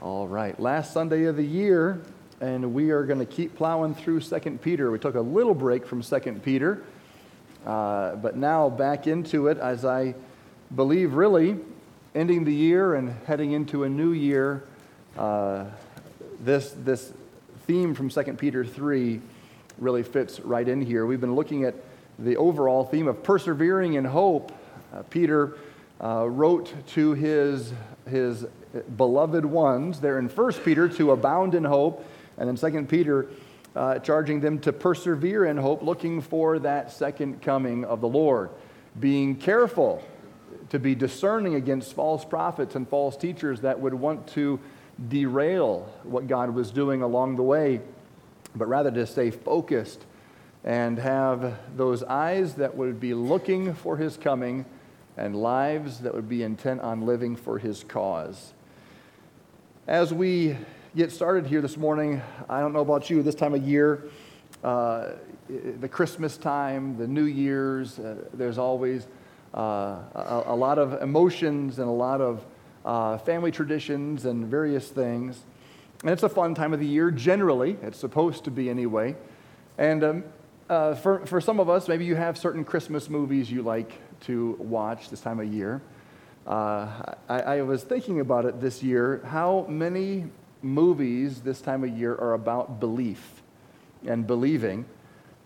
All right, last Sunday of the year, and we are going to keep plowing through 2 Peter. We took a little break from 2 Peter, uh, but now back into it as I believe really ending the year and heading into a new year. Uh, this, this theme from 2 Peter 3 really fits right in here. We've been looking at the overall theme of persevering in hope. Uh, Peter uh, wrote to his, his beloved ones there in 1 Peter to abound in hope, and then 2 Peter uh, charging them to persevere in hope, looking for that second coming of the Lord. Being careful to be discerning against false prophets and false teachers that would want to derail what God was doing along the way, but rather to stay focused and have those eyes that would be looking for his coming and lives that would be intent on living for his cause. As we get started here this morning, I don't know about you, this time of year, uh, the Christmas time, the New Year's, uh, there's always uh, a, a, lot of emotions and a lot of uh, family traditions and various things. And it's a fun time of the year, generally. It's supposed to be anyway. And um, uh, for, for some of us, maybe you have certain Christmas movies you like to watch this time of year. Uh, I, I, was thinking about it this year how many movies this time of year are about belief and believing,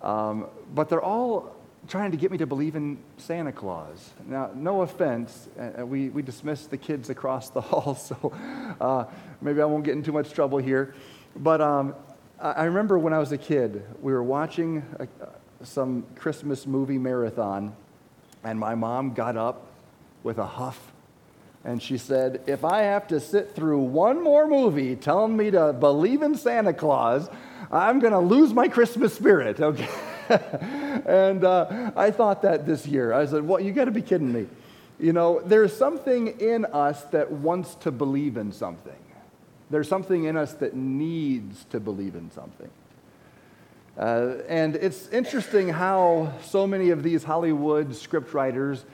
um, but they're all trying to get me to believe in Santa Claus. Now, no offense, uh, uh we, we dismissed the kids across the hall, so uh, maybe I won't get in too much trouble here. But um, I remember when I was a kid, we were watching a, some Christmas movie marathon, and my mom got up with a huff and she said, If I have to sit through one more movie telling me to believe in Santa Claus, I'm going to lose my Christmas spirit, okay? and uh, I thought that this year. I said, Well, you got to be kidding me. You know, there's something in us that wants to believe in something, there's something in us that needs to believe in something. Uh, and it's interesting how so many of these Hollywood scriptwriters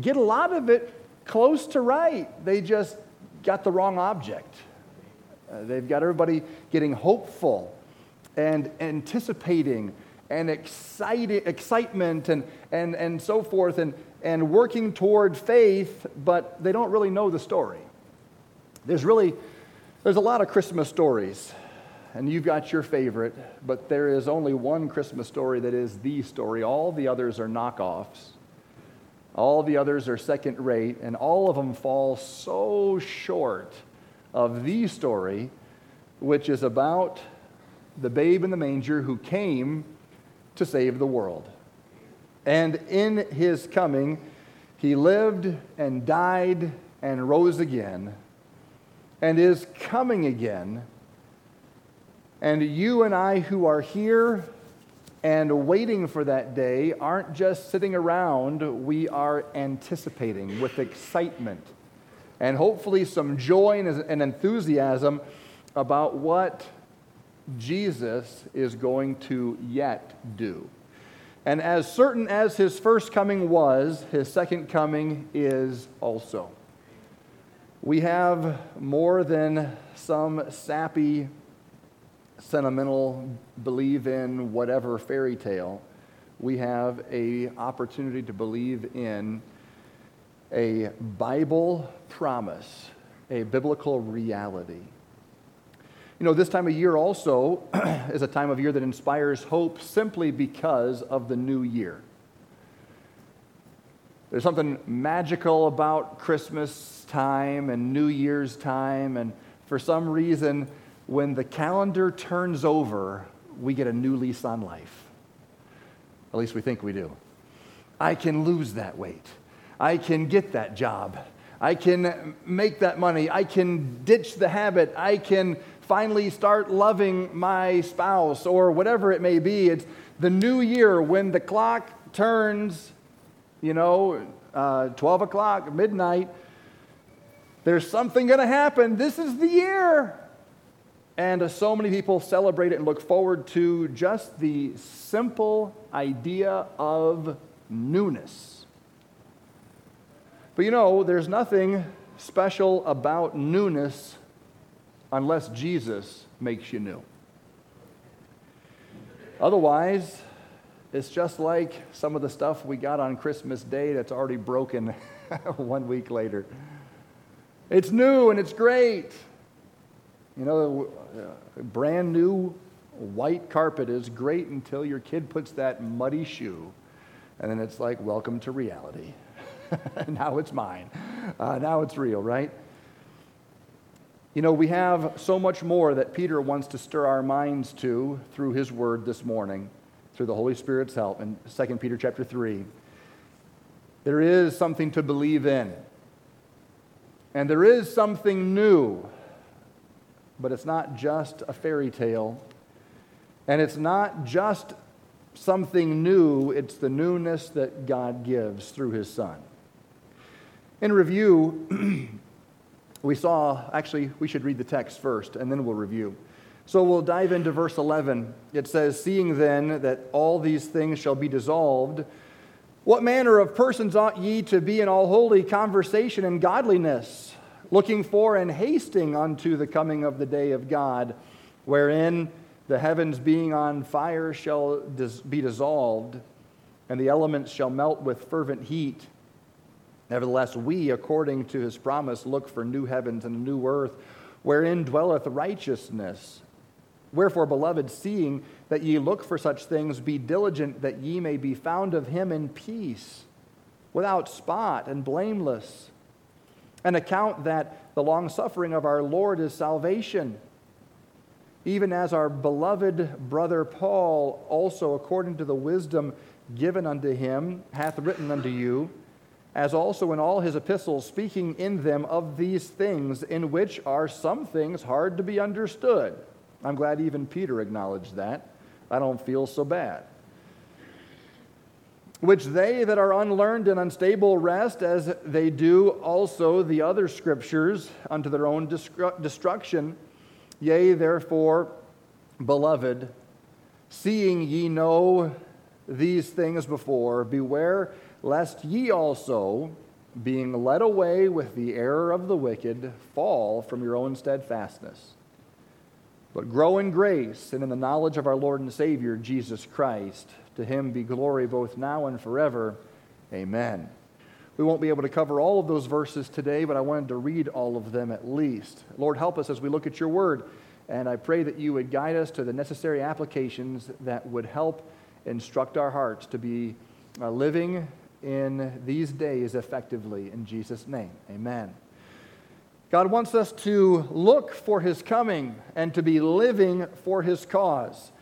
get a lot of it close to right. They just got the wrong object. Uh, they've got everybody getting hopeful and anticipating and excited, excitement and, and, and so forth and, and working toward faith, but they don't really know the story. There's really, there's a lot of Christmas stories, and you've got your favorite, but there is only one Christmas story that is the story. All the others are knockoffs. All the others are second rate, and all of them fall so short of the story, which is about the babe in the manger who came to save the world. And in his coming, he lived and died and rose again and is coming again. And you and I who are here and waiting for that day aren't just sitting around, we are anticipating with excitement and hopefully some joy and enthusiasm about what Jesus is going to yet do. And as certain as his first coming was, his second coming is also. We have more than some sappy sentimental, believe in whatever fairy tale. We have a opportunity to believe in a Bible promise, a biblical reality. You know, this time of year also is a time of year that inspires hope simply because of the new year. There's something magical about Christmas time and New Year's time, and for some reason, when the calendar turns over, we get a new lease on life. At least we think we do. I can lose that weight. I can get that job. I can make that money. I can ditch the habit. I can finally start loving my spouse or whatever it may be. It's the new year when the clock turns, you know, uh, 12 o'clock, midnight. There's something going to happen. This is the year. And uh, so many people celebrate it and look forward to just the simple idea of newness. But you know, there's nothing special about newness unless Jesus makes you new. Otherwise, it's just like some of the stuff we got on Christmas Day that's already broken one week later. It's new and it's great. You know, brand new white carpet is great until your kid puts that muddy shoe, and then it's like, welcome to reality. now it's mine. Uh, now it's real, right? You know, we have so much more that Peter wants to stir our minds to through his word this morning, through the Holy Spirit's help in 2 Peter chapter 3. There is something to believe in. And there is something new, but it's not just a fairy tale. And it's not just something new, it's the newness that God gives through his Son. In review, we saw, actually, we should read the text first and then we'll review. So we'll dive into verse 11. It says, Seeing then that all these things shall be dissolved, what manner of persons ought ye to be in all holy conversation and godliness, looking for and hasting unto the coming of the day of God, wherein the heavens being on fire shall be dissolved, and the elements shall melt with fervent heat? Nevertheless, we, according to his promise, look for new heavens and a new earth, wherein dwelleth righteousness. Wherefore, beloved, seeing that ye look for such things, be diligent that ye may be found of him in peace, without spot and blameless. And account that the long suffering of our Lord is salvation, even as our beloved brother Paul also, according to the wisdom given unto him, hath written unto you as also in all his epistles, speaking in them of these things, in which are some things hard to be understood. I'm glad even Peter acknowledged that. I don't feel so bad. Which they that are unlearned and unstable wrest, as they do also the other scriptures, unto their own destruction. Yea, therefore, beloved, seeing ye know these things before, beware lest ye also, being led away with the error of the wicked, fall from your own steadfastness. But grow in grace and in the knowledge of our Lord and Savior, Jesus Christ. To him be glory both now and forever. Amen. We won't be able to cover all of those verses today, but I wanted to read all of them at least. Lord, help us as we look at your word. And I pray that you would guide us to the necessary applications that would help instruct our hearts to be uh, living in these days effectively. In Jesus' name, amen. God wants us to look for his coming and to be living for his cause.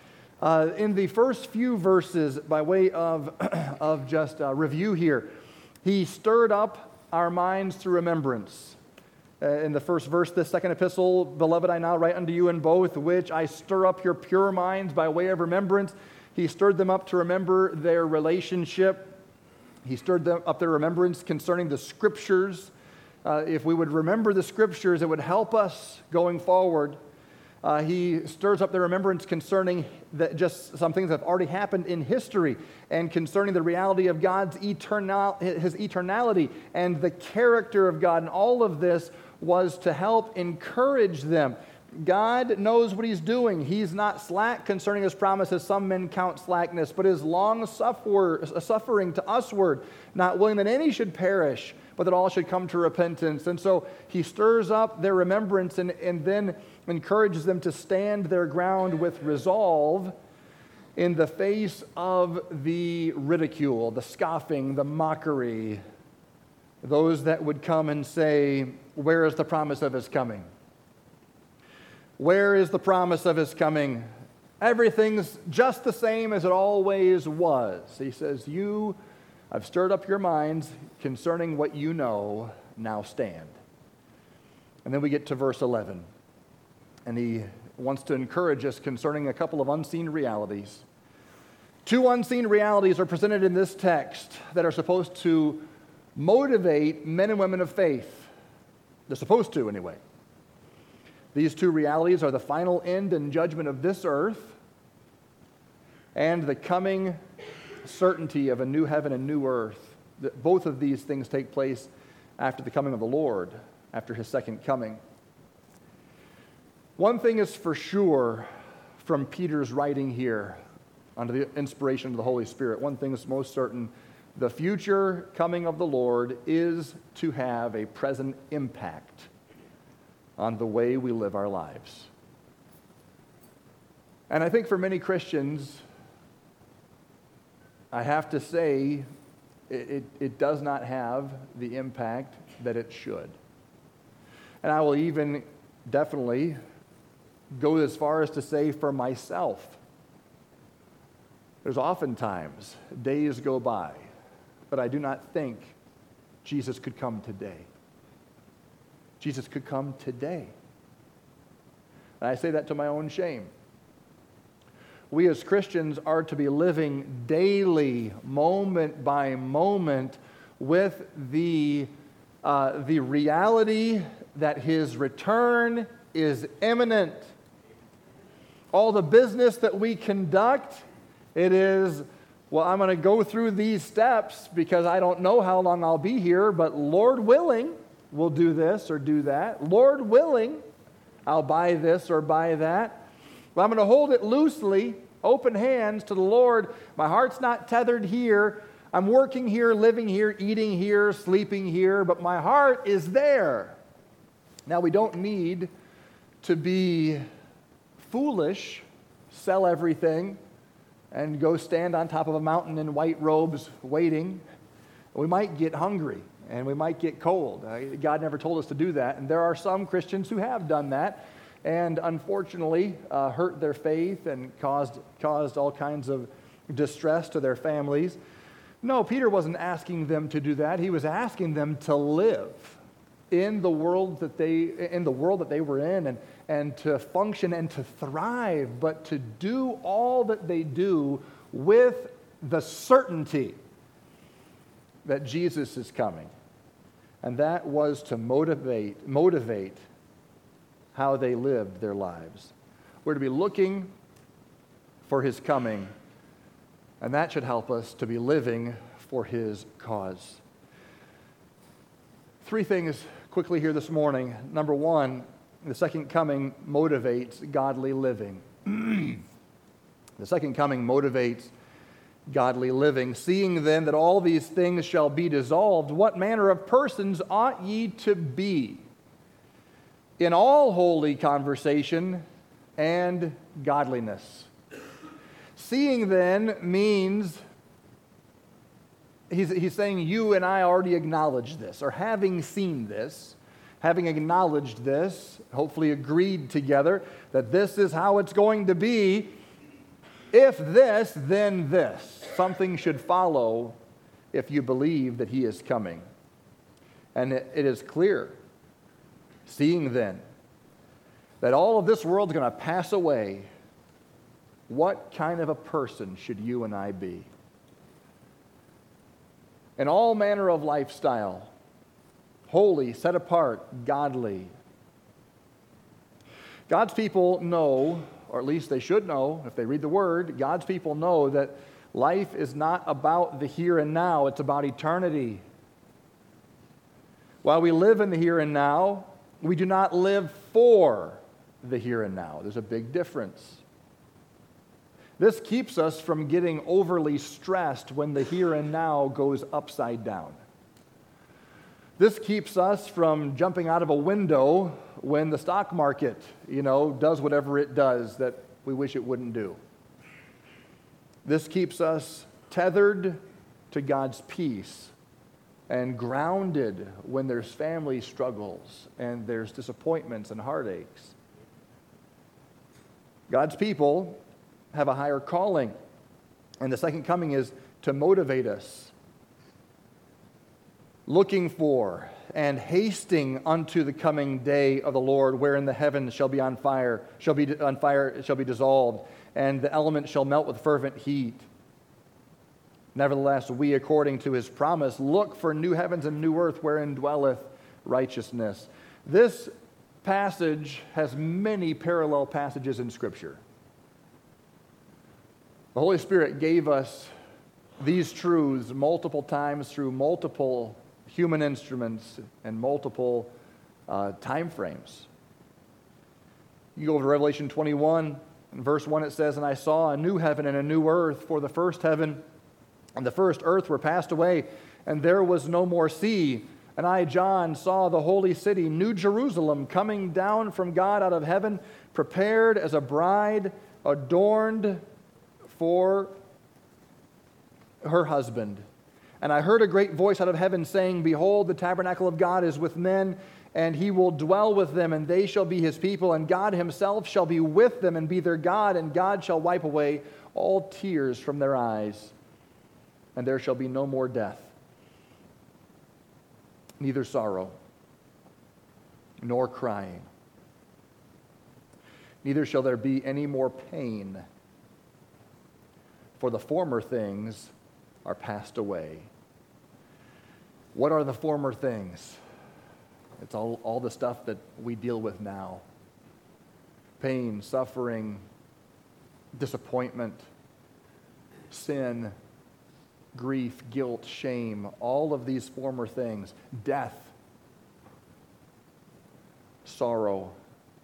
Uh, in the first few verses, by way of, of just a review here, he stirred up our minds through remembrance. Uh, in the first verse, the second epistle, Beloved, I now write unto you in both, which I stir up your pure minds by way of remembrance. He stirred them up to remember their relationship he stirred them up their remembrance concerning the scriptures. Uh, if we would remember the scriptures, it would help us going forward. Uh, he stirs up their remembrance concerning the, just some things that have already happened in history and concerning the reality of God's eternal, his eternality and the character of God. And all of this was to help encourage them God knows what he's doing. He's not slack concerning his promises. Some men count slackness, but is long suffering to usward, not willing that any should perish, but that all should come to repentance. And so he stirs up their remembrance and, and then encourages them to stand their ground with resolve in the face of the ridicule, the scoffing, the mockery, those that would come and say, Where is the promise of his coming? Where is the promise of his coming? Everything's just the same as it always was. He says, You, I've stirred up your minds concerning what you know, now stand. And then we get to verse 11. And he wants to encourage us concerning a couple of unseen realities. Two unseen realities are presented in this text that are supposed to motivate men and women of faith. They're supposed to, anyway. These two realities are the final end and judgment of this earth and the coming certainty of a new heaven and new earth. Both of these things take place after the coming of the Lord, after his second coming. One thing is for sure from Peter's writing here, under the inspiration of the Holy Spirit, one thing is most certain the future coming of the Lord is to have a present impact on the way we live our lives. And I think for many Christians, I have to say, it, it, it, does not have the impact that it should. And I will even definitely go as far as to say for myself, there's oftentimes days go by, but I do not think Jesus could come today. Jesus could come today. And I say that to my own shame. We as Christians are to be living daily, moment by moment, with the, uh, the reality that his return is imminent. All the business that we conduct, it is, well, I'm going to go through these steps because I don't know how long I'll be here, but Lord willing, we'll do this or do that. Lord willing, I'll buy this or buy that. But I'm going to hold it loosely, open hands to the Lord. My heart's not tethered here. I'm working here, living here, eating here, sleeping here, but my heart is there. Now, we don't need to be foolish, sell everything, and go stand on top of a mountain in white robes waiting. We might get hungry and we might get cold. Uh, God never told us to do that. And there are some Christians who have done that and unfortunately uh, hurt their faith and caused, caused all kinds of distress to their families. No, Peter wasn't asking them to do that. He was asking them to live in the world that they in the world that they were in and, and to function and to thrive, but to do all that they do with the certainty that Jesus is coming and that was to motivate, motivate how they lived their lives. We're to be looking for his coming, and that should help us to be living for his cause. Three things quickly here this morning. Number one, the second coming motivates godly living. the second coming motivates godly living. Seeing then that all these things shall be dissolved, what manner of persons ought ye to be? In all holy conversation and godliness. Seeing then means he's, he's saying you and I already acknowledge this, or having seen this, having acknowledged this, hopefully agreed together that this is how it's going to be if this, then this. Something should follow if you believe that he is coming. And it, is clear, seeing then, that all of this world is going to pass away. What kind of a person should you and I be? In all manner of lifestyle, holy, set apart, godly. God's people know or at least they should know, if they read the Word, God's people know that life is not about the here and now, it's about eternity. While we live in the here and now, we do not live for the here and now. There's a big difference. This keeps us from getting overly stressed when the here and now goes upside down. This keeps us from jumping out of a window when the stock market, you know, does whatever it does that we wish it wouldn't do. This keeps us tethered to God's peace and grounded when there's family struggles and there's disappointments and heartaches. God's people have a higher calling, and the second coming is to motivate us looking for and hasting unto the coming day of the Lord, wherein the heavens shall be on fire, shall be on fire, shall be dissolved, and the elements shall melt with fervent heat. Nevertheless, we, according to his promise, look for new heavens and new earth wherein dwelleth righteousness. This passage has many parallel passages in Scripture. The Holy Spirit gave us these truths multiple times through multiple human instruments and multiple uh, time frames. You go over to Revelation 21, in verse 1 it says, And I saw a new heaven and a new earth, for the first heaven and the first earth were passed away, and there was no more sea. And I, John, saw the holy city, New Jerusalem, coming down from God out of heaven, prepared as a bride adorned for her husband. And I heard a great voice out of heaven saying, Behold, the tabernacle of God is with men, and he will dwell with them, and they shall be his people, and God himself shall be with them and be their God, and God shall wipe away all tears from their eyes, and there shall be no more death, neither sorrow, nor crying, neither shall there be any more pain, for the former things are passed away. What are the former things? It's all, all the stuff that we deal with now pain, suffering, disappointment, sin, grief, guilt, shame, all of these former things, death, sorrow,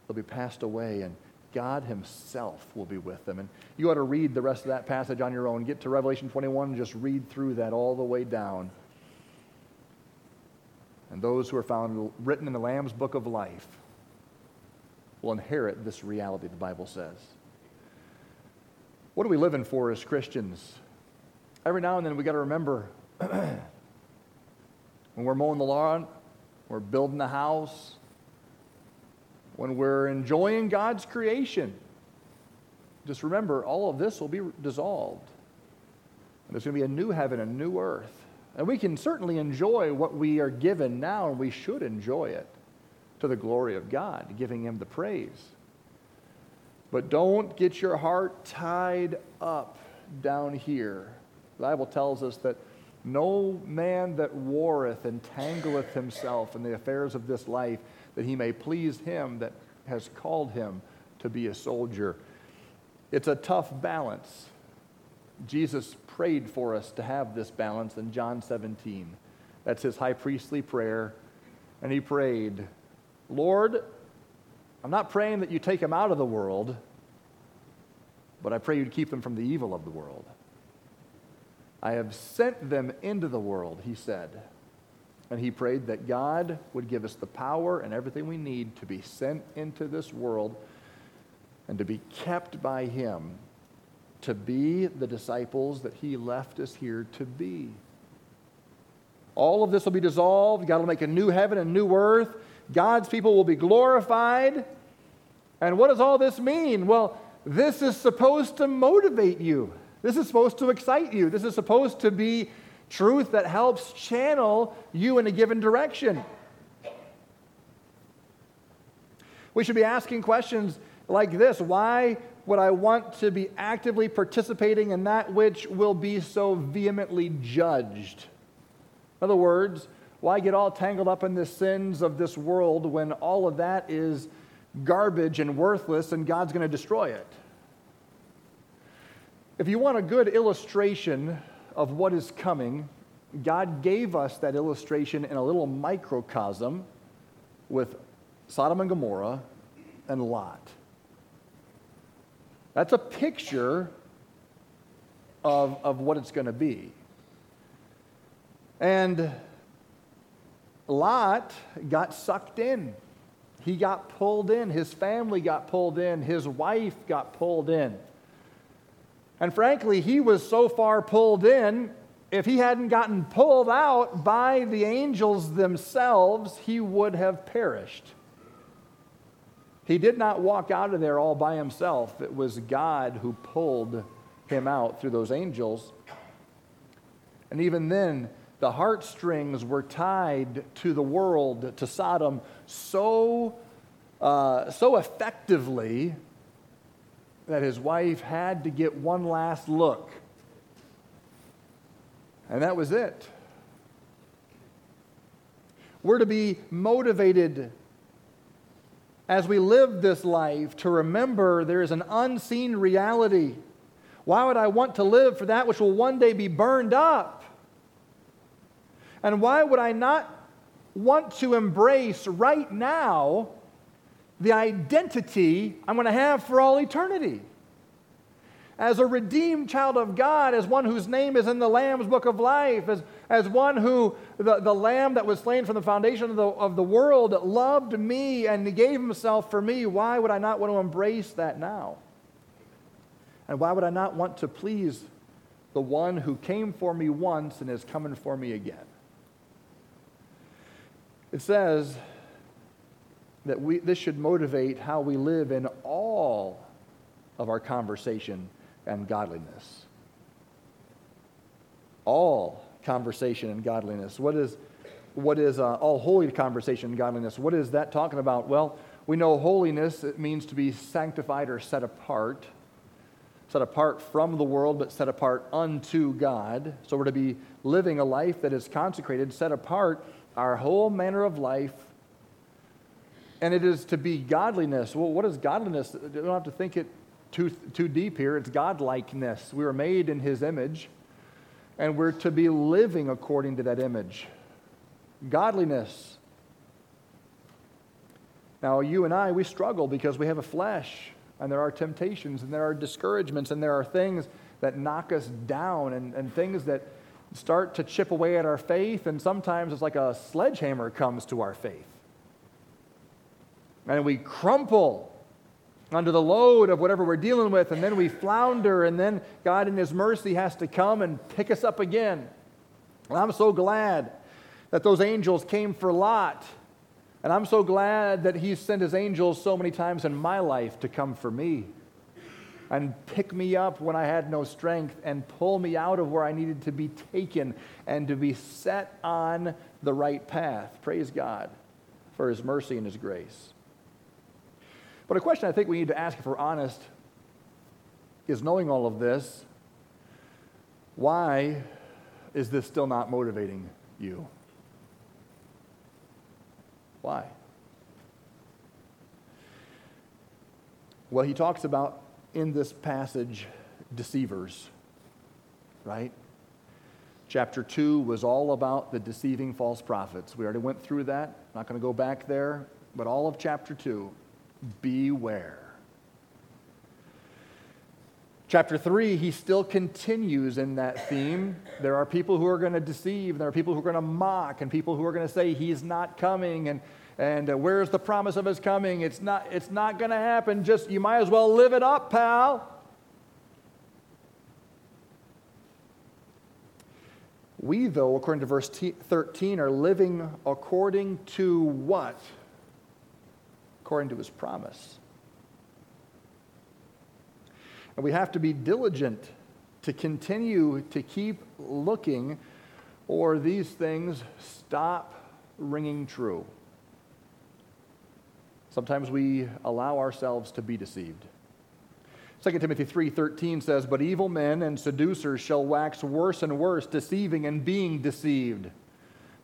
they'll be passed away, and God Himself will be with them. And you ought to read the rest of that passage on your own. Get to Revelation 21 and just read through that all the way down and those who are found written in the Lamb's book of life will inherit this reality, the Bible says. What are we living for as Christians? Every now and then we got to remember when we're mowing the lawn, we're building the house, when we're enjoying God's creation, just remember all of this will be dissolved. And there's going to be a new heaven, a new earth. And we can certainly enjoy what we are given now, and we should enjoy it to the glory of God, giving Him the praise. But don't get your heart tied up down here. The Bible tells us that no man that warreth entangleth himself in the affairs of this life, that he may please him that has called him to be a soldier. It's a tough balance. Jesus prayed for us to have this balance in John 17. That's his high priestly prayer. And he prayed, Lord, I'm not praying that you take them out of the world, but I pray you'd keep them from the evil of the world. I have sent them into the world, he said. And he prayed that God would give us the power and everything we need to be sent into this world and to be kept by him to be the disciples that he left us here to be. All of this will be dissolved. God will make a new heaven and new earth. God's people will be glorified. And what does all this mean? Well, this is supposed to motivate you. This is supposed to excite you. This is supposed to be truth that helps channel you in a given direction. We should be asking questions like this Why would I want to be actively participating in that which will be so vehemently judged? In other words, why get all tangled up in the sins of this world when all of that is garbage and worthless and God's going to destroy it? If you want a good illustration of what is coming, God gave us that illustration in a little microcosm with Sodom and Gomorrah and Lot. That's a picture of, of what it's going to be. And Lot got sucked in. He got pulled in. His family got pulled in. His wife got pulled in. And frankly, he was so far pulled in, if he hadn't gotten pulled out by the angels themselves, he would have perished. He did not walk out of there all by himself. It was God who pulled him out through those angels. And even then, the heartstrings were tied to the world, to Sodom, so, uh, so effectively that his wife had to get one last look. And that was it. We're to be motivated as we live this life to remember there is an unseen reality. Why would I want to live for that which will one day be burned up? And why would I not want to embrace right now the identity I'm going to have for all eternity. As a redeemed child of God, as one whose name is in the Lamb's book of life, as, as one who, the, the Lamb that was slain from the foundation of the, of the world, loved me and gave himself for me, why would I not want to embrace that now? And why would I not want to please the one who came for me once and is coming for me again? It says that we, this should motivate how we live in all of our conversation and godliness. All conversation and godliness. What is, what is uh, all holy conversation and godliness? What is that talking about? Well, we know holiness, it means to be sanctified or set apart set apart from the world, but set apart unto God. So we're to be living a life that is consecrated, set apart, our whole manner of life. And it is to be godliness. Well, what is godliness? You don't have to think it too, too deep here. It's godlikeness. We were made in his image, and we're to be living according to that image. Godliness. Now, you and I, we struggle because we have a flesh and there are temptations, and there are discouragements, and there are things that knock us down, and, and things that start to chip away at our faith, and sometimes it's like a sledgehammer comes to our faith. And we crumple under the load of whatever we're dealing with, and then we flounder, and then God, in His mercy, has to come and pick us up again. And I'm so glad that those angels came for Lot and I'm so glad that He's sent His angels so many times in my life to come for me and pick me up when I had no strength and pull me out of where I needed to be taken and to be set on the right path. Praise God for His mercy and His grace. But a question I think we need to ask if we're honest is knowing all of this, why is this still not motivating you? Why? Well, he talks about in this passage deceivers, right? Chapter 2 was all about the deceiving false prophets. We already went through that. Not going to go back there, but all of chapter 2, beware. Chapter 3, he still continues in that theme. There are people who are going to deceive, there are people who are going to mock, and people who are going to say he's not coming, and, and uh, where's the promise of his coming? It's not, it's not going to happen. Just, you might as well live it up, pal. We, though, according to verse 13, are living according to what? According to his promise. And we have to be diligent to continue to keep looking, or these things stop ringing true. Sometimes we allow ourselves to be deceived. 2 Timothy 3:13 says, "But evil men and seducers shall wax worse and worse, deceiving and being deceived."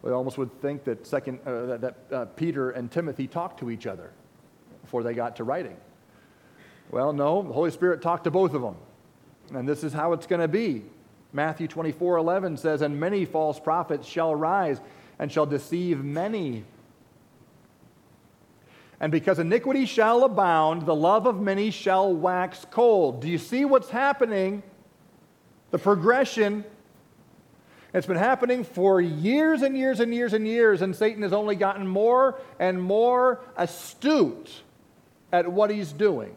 We almost would think that, second, uh, that, that uh, Peter and Timothy talked to each other before they got to writing. Well, no, the Holy Spirit talked to both of them. And this is how it's going to be. Matthew 24 11 says, And many false prophets shall rise and shall deceive many. And because iniquity shall abound, the love of many shall wax cold. Do you see what's happening? The progression. It's been happening for years and years and years and years, and Satan has only gotten more and more astute at what he's doing.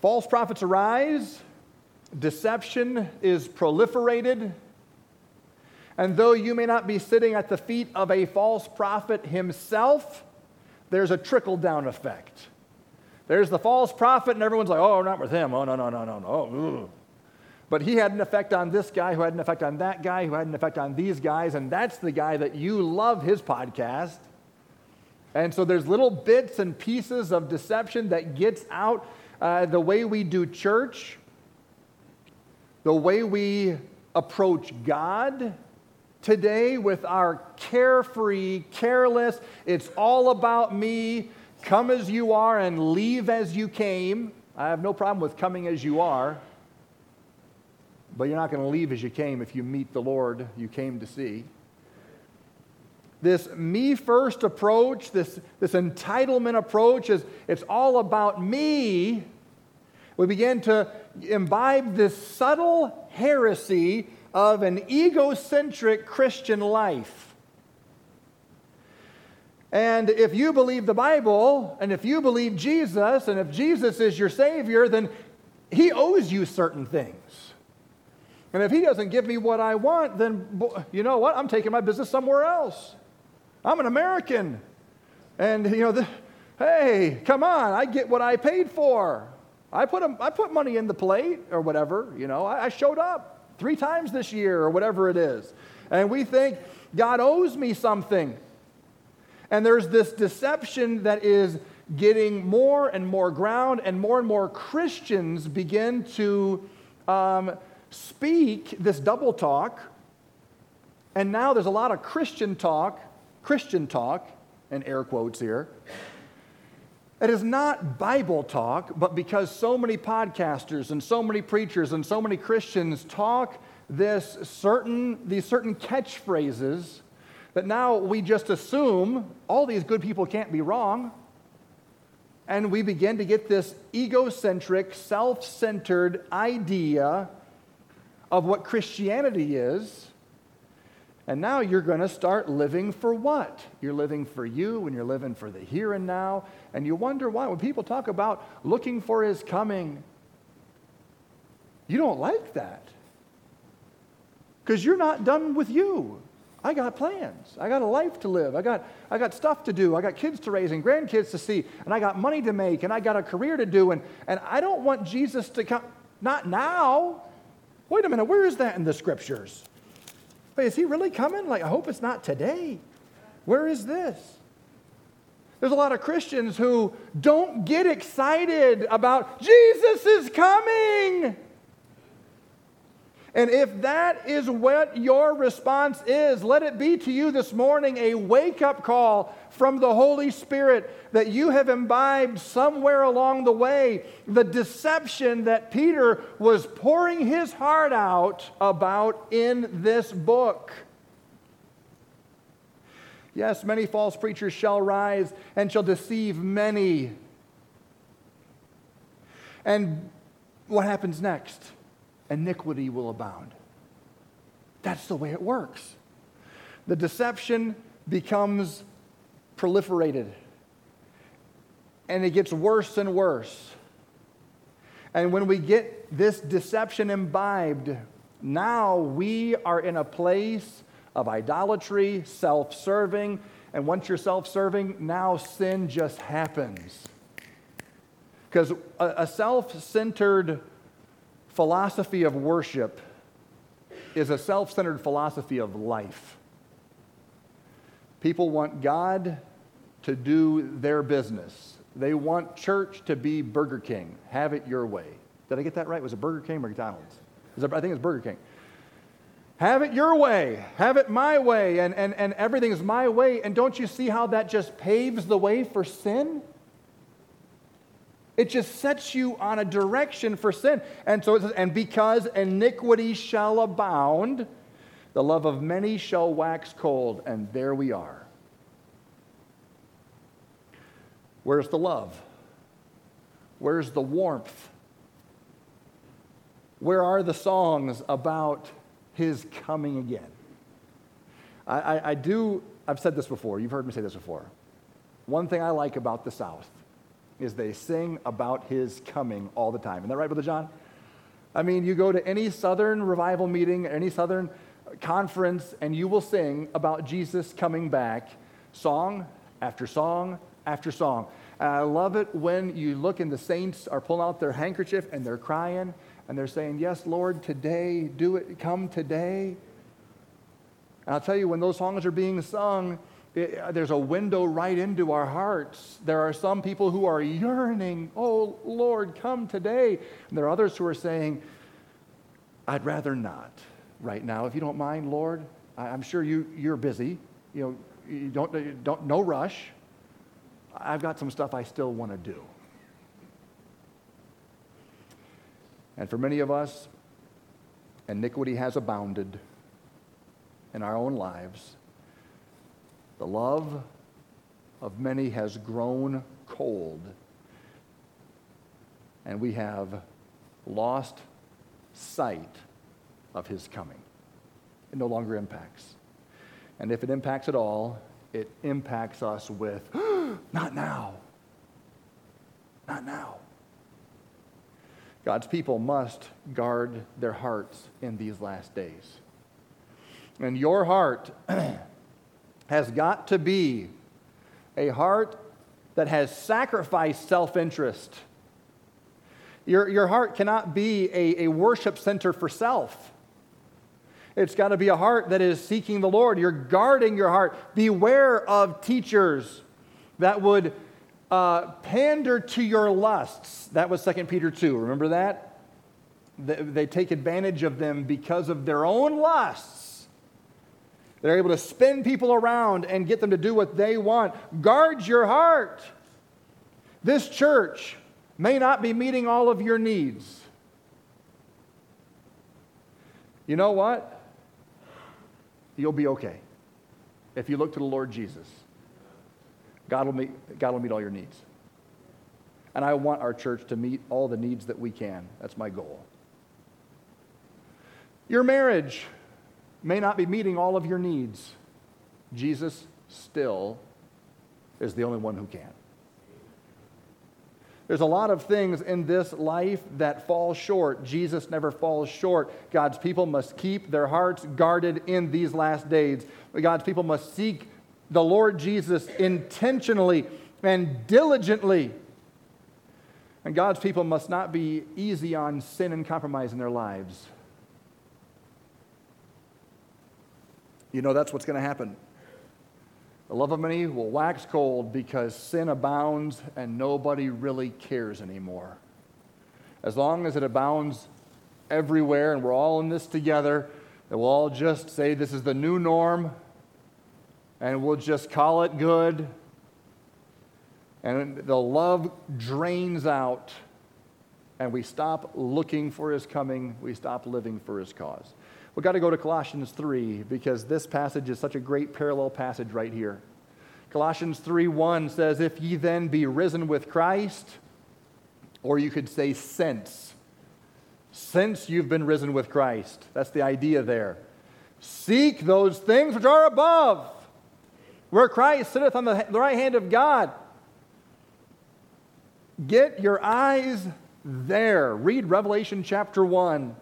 False prophets arise, deception is proliferated. And though you may not be sitting at the feet of a false prophet himself, there's a trickle down effect. There's the false prophet, and everyone's like, oh, not with him. Oh, no, no, no, no, no. But he had an effect on this guy, who had an effect on that guy, who had an effect on these guys, and that's the guy that you love his podcast. And so there's little bits and pieces of deception that gets out uh, the way we do church, the way we approach God today with our carefree, careless, it's all about me, come as you are and leave as you came. I have no problem with coming as you are, but you're not going to leave as you came if you meet the Lord you came to see. This me first approach, this, this entitlement approach, is it's all about me. We begin to imbibe this subtle heresy of an egocentric Christian life. And if you believe the Bible, and if you believe Jesus, and if Jesus is your Savior, then He owes you certain things. And if He doesn't give me what I want, then you know what? I'm taking my business somewhere else. I'm an American. And, you know, the, hey, come on, I get what I paid for. I put, a, I put money in the plate or whatever, you know, I, I showed up three times this year or whatever it is. And we think God owes me something. And there's this deception that is getting more and more ground, and more and more Christians begin to um, speak this double talk. And now there's a lot of Christian talk, Christian talk, and air quotes here. It is not Bible talk, but because so many podcasters and so many preachers and so many Christians talk this certain, these certain catchphrases that now we just assume all these good people can't be wrong. And we begin to get this egocentric, self centered idea of what Christianity is. And now you're going to start living for what? You're living for you and you're living for the here and now. And you wonder why. When people talk about looking for his coming, you don't like that. Because you're not done with you. I got plans. I got a life to live. I got, I got stuff to do. I got kids to raise and grandkids to see. And I got money to make. And I got a career to do. And, and I don't want Jesus to come. Not now. Wait a minute. Where is that in the scriptures? Wait, is he really coming? Like, I hope it's not today. Where is this? There's a lot of Christians who don't get excited about Jesus is coming. And if that is what your response is, let it be to you this morning a wake up call from the Holy Spirit that you have imbibed somewhere along the way the deception that Peter was pouring his heart out about in this book. Yes, many false preachers shall rise and shall deceive many. And what happens next? Iniquity will abound. That's the way it works. The deception becomes proliferated and it gets worse and worse. And when we get this deception imbibed, now we are in a place of idolatry, self serving, and once you're self serving, now sin just happens. Because a, self centered philosophy of worship is a self centered philosophy of life. People want God to do their business. They want church to be Burger King. Have it your way. Did I get that right? Was it Burger King or McDonald's? I think it's Burger King. Have it your way. Have it my way. And, and, and everything is my way. And don't you see how that just paves the way for sin? It just sets you on a direction for sin. And so it says, and because iniquity shall abound, the love of many shall wax cold. And there we are. Where's the love? Where's the warmth? Where are the songs about his coming again? I, I, I do, I've said this before, you've heard me say this before. One thing I like about the South is they sing about his coming all the time. Isn't that right, Brother John? I mean, you go to any Southern revival meeting, any Southern conference, and you will sing about Jesus coming back, song after song after song. And I love it when you look and the saints are pulling out their handkerchief and they're crying and they're saying, Yes, Lord, today, do it, come today. And I'll tell you, when those songs are being sung, uh, there's a window right into our hearts. There are some people who are yearning, oh Lord, come today. And there are others who are saying, I'd rather not right now, if you don't mind, Lord. I'm sure you, you're busy. You know, you don't, you don't, no rush. I've got some stuff I still want to do. And for many of us, iniquity has abounded in our own lives The love of many has grown cold, and we have lost sight of his coming. It no longer impacts. And if it impacts at all, it impacts us with, not now. Not now. God's people must guard their hearts in these last days. And your heart has got to be a heart that has sacrificed self interest. Your, your heart cannot be a, a worship center for self. It's got to be a heart that is seeking the Lord. You're guarding your heart. Beware of teachers that would uh, pander to your lusts. That was 2 Peter 2. Remember that? They, they take advantage of them because of their own lusts. They're able to spin people around and get them to do what they want. Guard your heart. This church may not be meeting all of your needs. You know what? You'll be okay if you look to the Lord Jesus. God will meet, God will meet all your needs. And I want our church to meet all the needs that we can. That's my goal. Your marriage may not be meeting all of your needs. Jesus still is the only one who can. There's a lot of things in this life that fall short. Jesus never falls short. God's people must keep their hearts guarded in these last days. God's people must seek the Lord Jesus intentionally and diligently. And God's people must not be easy on sin and compromise in their lives. You know, that's what's going to happen. The love of many will wax cold because sin abounds and nobody really cares anymore. As long as it abounds everywhere and we're all in this together, that we'll all just say this is the new norm and we'll just call it good. And the love drains out, and we stop looking for his coming, we stop living for his cause. We've got to go to Colossians 3 because this passage is such a great parallel passage right here. Colossians 3 1 says, If ye then be risen with Christ, or you could say, since. Since you've been risen with Christ. That's the idea there. Seek those things which are above where Christ sitteth on the right hand of God. Get your eyes there. Read Revelation chapter 1.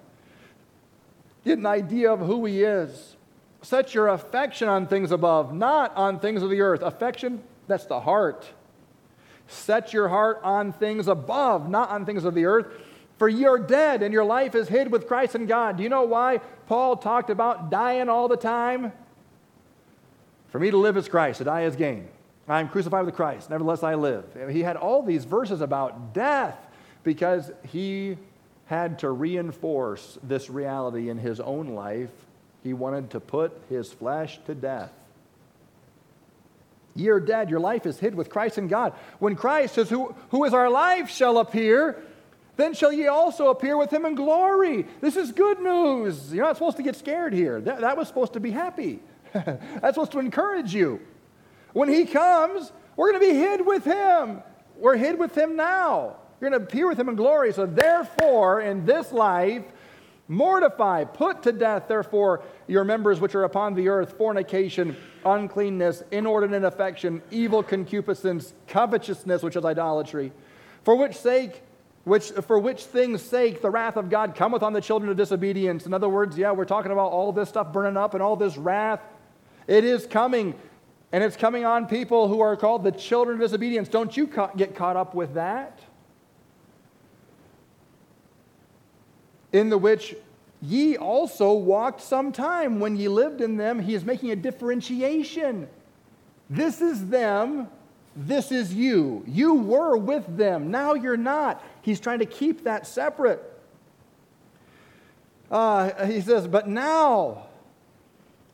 Get an idea of who He is. Set your affection on things above, not on things of the earth. Affection, that's the heart. Set your heart on things above, not on things of the earth. For you're dead and your life is hid with Christ in God. Do you know why Paul talked about dying all the time? For me to live is Christ, to die is gain. I am crucified with Christ, nevertheless I live. He had all these verses about death because he had to reinforce this reality in his own life. He wanted to put his flesh to death. You're dead. Your life is hid with Christ in God. When Christ says, Who, who is our life, shall appear, then shall ye also appear with him in glory. This is good news. You're not supposed to get scared here. That, that was supposed to be happy. That's supposed to encourage you. When he comes, we're going to be hid with him. We're hid with him now. You're going to appear with him in glory. So, therefore, in this life, mortify, put to death, therefore, your members which are upon the earth fornication, uncleanness, inordinate affection, evil concupiscence, covetousness, which is idolatry. For which sake, which, for which things sake the wrath of God cometh on the children of disobedience. In other words, yeah, we're talking about all this stuff burning up and all this wrath it is coming, and it's coming on people who are called the children of disobedience. Don't you ca- get caught up with that? In the which ye also walked some time when ye lived in them. He is making a differentiation. This is them, this is you. You were with them, now you're not. He's trying to keep that separate. Uh, he says, But now,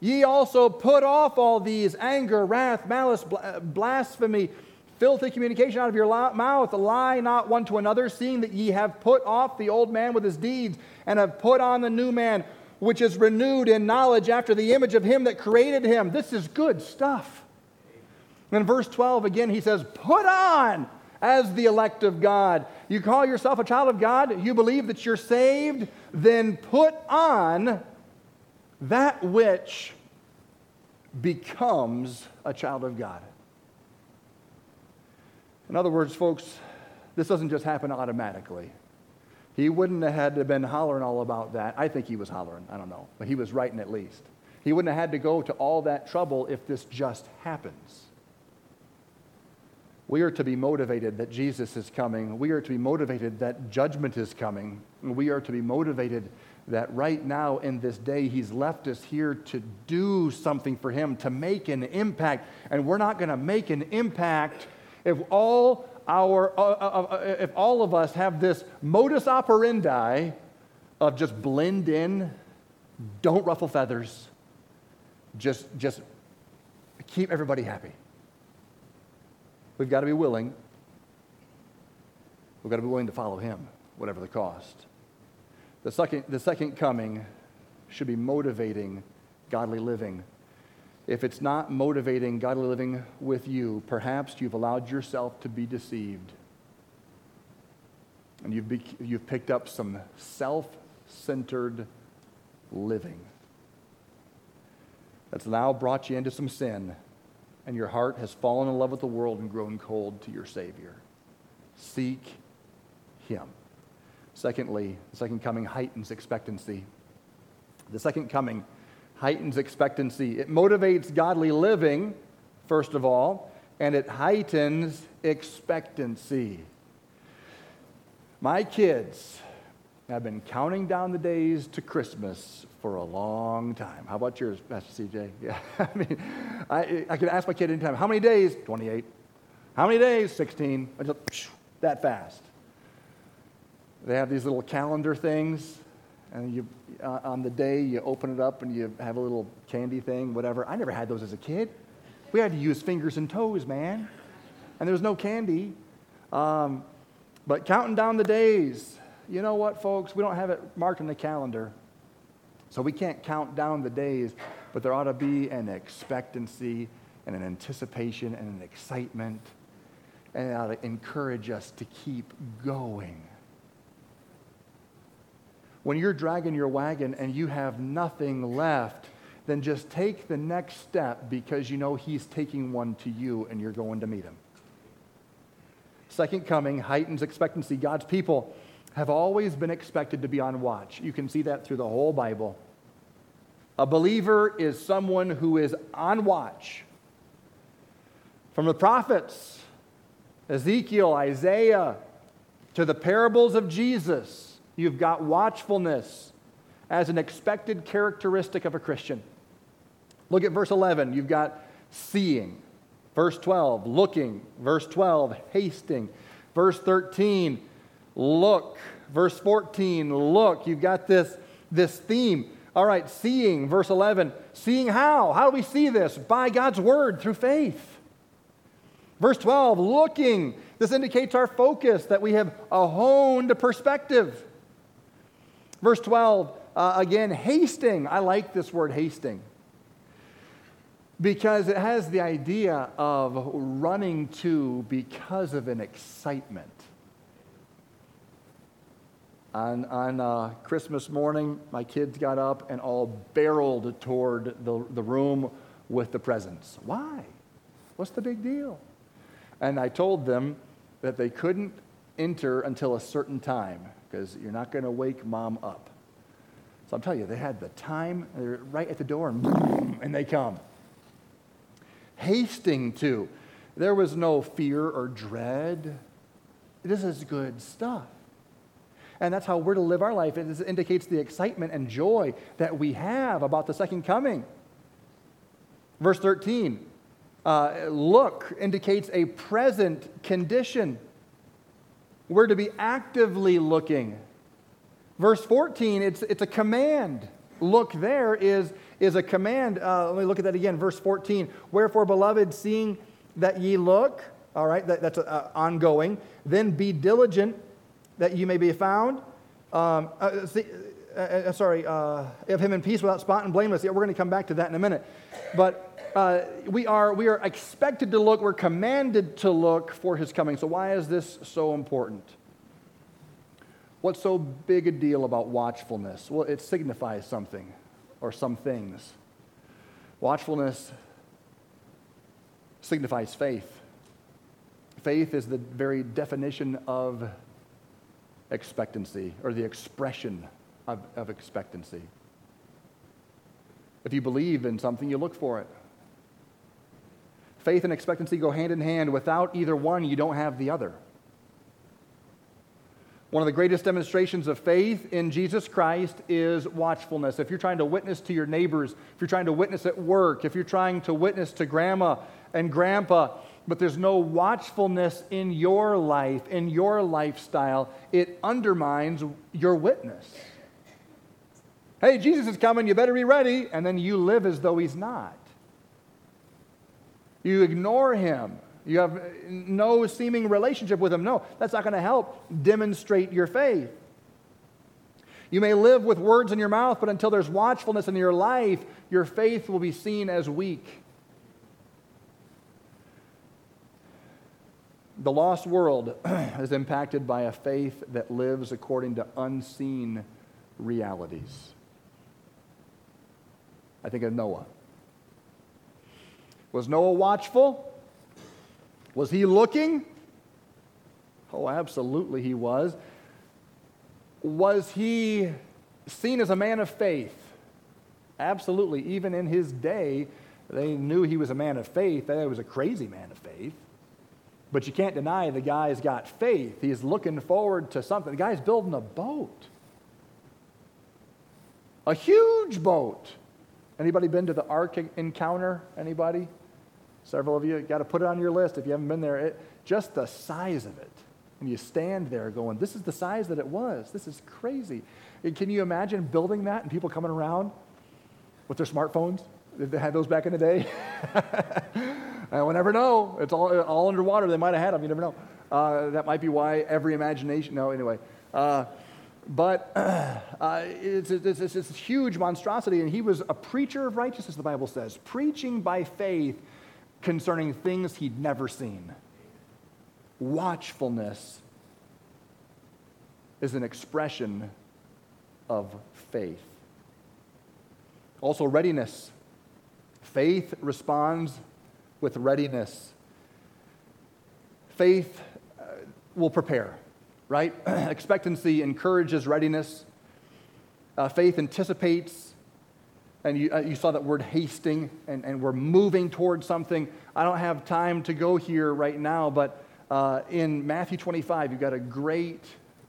Ye also put off all these anger, wrath, malice, blasphemy, filthy communication out of your mouth. Lie not one to another, seeing that ye have put off the old man with his deeds, and have put on the new man, which is renewed in knowledge after the image of him that created him. This is good stuff. In verse 12, again, he says, Put on as the elect of God. You call yourself a child of God, you believe that you're saved, then put on that which becomes a child of God. In other words, folks, this doesn't just happen automatically. He wouldn't have had to have been hollering all about that. I think he was hollering, I don't know, but he was writing at least. He wouldn't have had to go to all that trouble if this just happens. We are to be motivated that Jesus is coming. We are to be motivated that judgment is coming. We are to be motivated that right now in this day, He's left us here to do something for Him, to make an impact. And we're not going to make an impact if all our, uh, uh, uh, if all of us have this modus operandi of just blend in, don't ruffle feathers, just, just keep everybody happy. We've got to be willing. We've got to be willing to follow him, whatever the cost. The second, the second coming should be motivating godly living. If it's not motivating godly living with you, perhaps you've allowed yourself to be deceived. And you've, be, you've picked up some self centered living that's now brought you into some sin and your heart has fallen in love with the world and grown cold to your Savior. Seek Him. Secondly, the second coming heightens expectancy. The second coming heightens expectancy. It motivates godly living, first of all, and it heightens expectancy. My kids have been counting down the days to Christmas for a long time. How about yours, Pastor CJ? Yeah, I mean, I, I can ask my kid anytime, how many days? 28. How many days? 16. Just, that fast. They have these little calendar things, and you, uh, on the day you open it up and you have a little candy thing, whatever. I never had those as a kid. We had to use fingers and toes, man, and there was no candy. Um, but counting down the days, you know what, folks? We don't have it marked in the calendar. So we can't count down the days, but there ought to be an expectancy and an anticipation and an excitement, and it ought to encourage us to keep going. When you're dragging your wagon and you have nothing left, then just take the next step because you know He's taking one to you and you're going to meet Him. Second coming heightens expectancy. God's people have always been expected to be on watch. You can see that through the whole Bible. A believer is someone who is on watch. From the prophets, Ezekiel, Isaiah, to the parables of Jesus, you've got watchfulness as an expected characteristic of a Christian. Look at verse 11. You've got seeing. Verse 12, looking. Verse 12, hasting. Verse 13, look. Verse 14, look. You've got this, this theme. All right, seeing, verse 11. Seeing how? How do we see this? By God's word, through faith. Verse 12, looking. This indicates our focus, that we have a honed perspective. Verse 12, uh, again, hasting. I like this word hasting because it has the idea of running to because of an excitement. On, on uh, Christmas morning, my kids got up and all barreled toward the, the room with the presents. Why? What's the big deal? And I told them that they couldn't enter until a certain time because you're not going to wake mom up. So I'm telling you, they had the time, they're right at the door, and, boom, and they come. Hasting to. There was no fear or dread. This is good stuff. And that's how we're to live our life. It indicates the excitement and joy that we have about the second coming. Verse 13 uh, look indicates a present condition. We're to be actively looking. Verse 14, it's, it's a command. Look there is, is a command. Uh, let me look at that again. Verse 14. Wherefore, beloved, seeing that ye look, all right, that, that's uh, ongoing, then be diligent that you may be found. Um, uh, see, uh, uh sorry, of him in peace without spot and blameless. Yeah, we're going to come back to that in a minute. But uh, we, are, we are expected to look, we're commanded to look for his coming. So, why is this so important? What's so big a deal about watchfulness? Well, it signifies something or some things. Watchfulness signifies faith. Faith is the very definition of expectancy or the expression of, of expectancy. If you believe in something, you look for it. Faith and expectancy go hand in hand. Without either one, you don't have the other. One of the greatest demonstrations of faith in Jesus Christ is watchfulness. If you're trying to witness to your neighbors, if you're trying to witness at work, if you're trying to witness to grandma and grandpa, but there's no watchfulness in your life, in your lifestyle, it undermines your witness. Hey, Jesus is coming, you better be ready. And then you live as though he's not. You ignore him. You have no seeming relationship with him. No, that's not going to help demonstrate your faith. You may live with words in your mouth, but until there's watchfulness in your life, your faith will be seen as weak. The lost world is impacted by a faith that lives according to unseen realities. I think of Noah. Was Noah watchful? Was he looking? Oh, absolutely he was. Was he seen as a man of faith? Absolutely. Even in his day, they knew he was a man of faith. They was a crazy man of faith. But you can't deny the guy's got faith. He's looking forward to something. The guy's building a boat. A huge boat. Anybody been to the Ark encounter? Anybody? Several of you got to put it on your list if you haven't been there. It, just the size of it. And you stand there going, this is the size that it was. This is crazy. And can you imagine building that and people coming around with their smartphones? They had those back in the day. I will never know. It's all, all underwater. They might have had them. You never know. Uh, that might be why every imagination. No, anyway. Uh, but uh, it's, it's, it's, it's, huge monstrosity. And he was a preacher of righteousness, the Bible says, preaching by faith concerning things he'd never seen. Watchfulness is an expression of faith. Also, readiness. Faith responds with readiness. Faith uh, will prepare, right? Expectancy encourages readiness. Uh, faith anticipates and you, uh, you saw that word hasting, and, and we're moving towards something. I don't have time to go here right now, but uh, in Matthew 25, you've got a great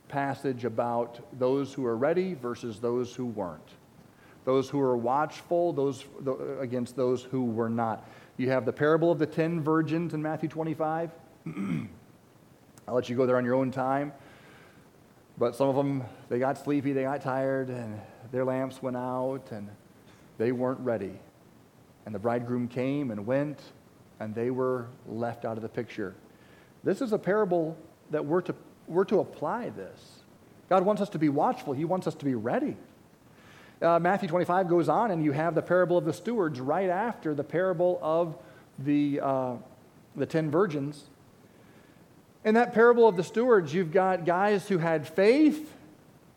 passage about those who are ready versus those who weren't. Those who are watchful those, against those who were not. You have the parable of the ten virgins in Matthew 25. I'll let you go there on your own time. But some of them, they got sleepy, they got tired, and their lamps went out, and they weren't ready. And the bridegroom came and went, and they were left out of the picture. This is a parable that we're to, we're to apply this. God wants us to be watchful, He wants us to be ready. Uh, Matthew 25 goes on, and you have the parable of the stewards right after the parable of the, uh, the ten virgins. In that parable of the stewards, you've got guys who had faith,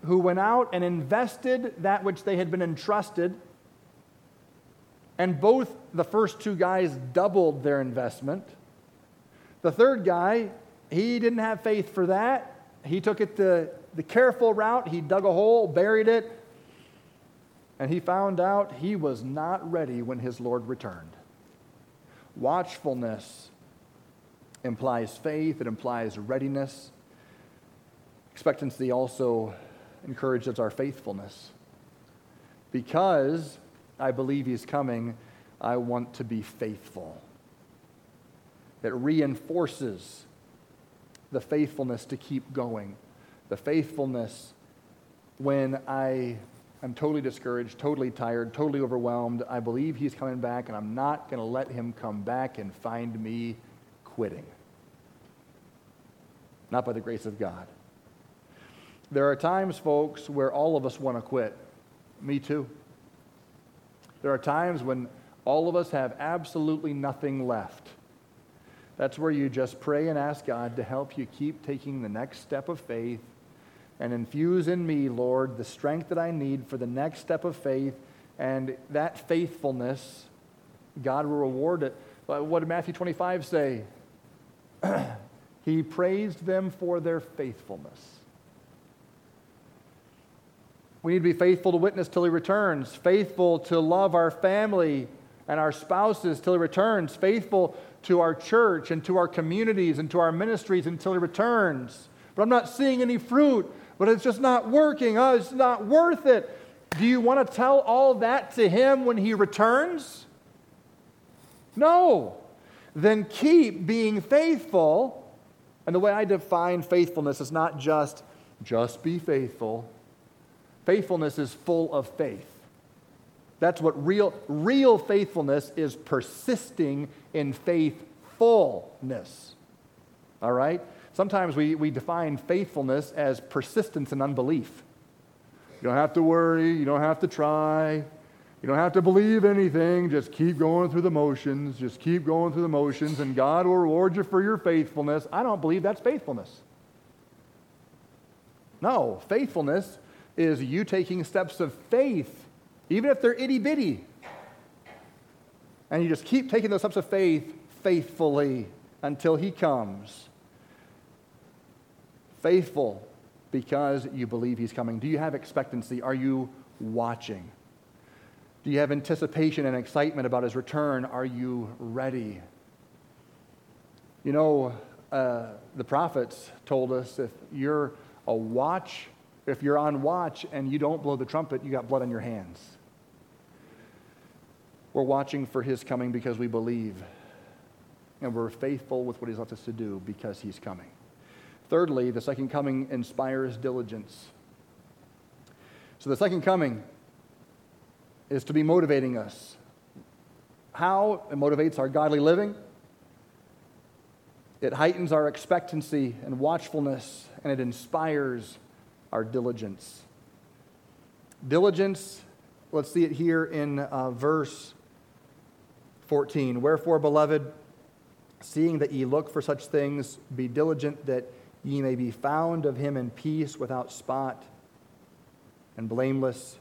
who went out and invested that which they had been entrusted and both the first two guys doubled their investment. The third guy, he didn't have faith for that. He took it the, the careful route. He dug a hole, buried it, and he found out he was not ready when his Lord returned. Watchfulness implies faith, it implies readiness. Expectancy also encourages our faithfulness because I believe he's coming. I want to be faithful. It reinforces the faithfulness to keep going, the faithfulness when I am totally discouraged, totally tired, totally overwhelmed. I believe he's coming back, and I'm not going to let him come back and find me quitting. Not by the grace of God. There are times, folks, where all of us want to quit. Me too. There are times when all of us have absolutely nothing left. That's where you just pray and ask God to help you keep taking the next step of faith and infuse in me, Lord, the strength that I need for the next step of faith. And that faithfulness, God will reward it. But what did Matthew 25 say? he praised them for their faithfulness. We need to be faithful to witness till he returns, faithful to love our family and our spouses till he returns, faithful to our church and to our communities and to our ministries until he returns. But I'm not seeing any fruit, but it's just not working. Oh, it's not worth it. Do you want to tell all that to him when he returns? No. Then keep being faithful. And the way I define faithfulness is not just just be faithful. Faithfulness is full of faith. That's what real, real faithfulness is persisting in faithfulness. All right? Sometimes we, we define faithfulness as persistence in unbelief. You don't have to worry, you don't have to try, you don't have to believe anything, just keep going through the motions, just keep going through the motions, and God will reward you for your faithfulness. I don't believe that's faithfulness. No, faithfulness is you taking steps of faith even if they're itty bitty. And you just keep taking those steps of faith faithfully until He comes. Faithful because you believe He's coming. Do you have expectancy? Are you watching? Do you have anticipation and excitement about His return? Are you ready? You know, uh, the prophets told us if you're a watch, if you're on watch and you don't blow the trumpet, you got blood on your hands. We're watching for his coming because we believe, and we're faithful with what he's left us to do because he's coming. Thirdly, the second coming inspires diligence. So the second coming is to be motivating us. How it motivates our godly living? It heightens our expectancy and watchfulness, and it inspires our diligence. Diligence, let's see it here in uh, verse 14. Wherefore, beloved, seeing that ye look for such things, be diligent that ye may be found of him in peace, without spot and blameless.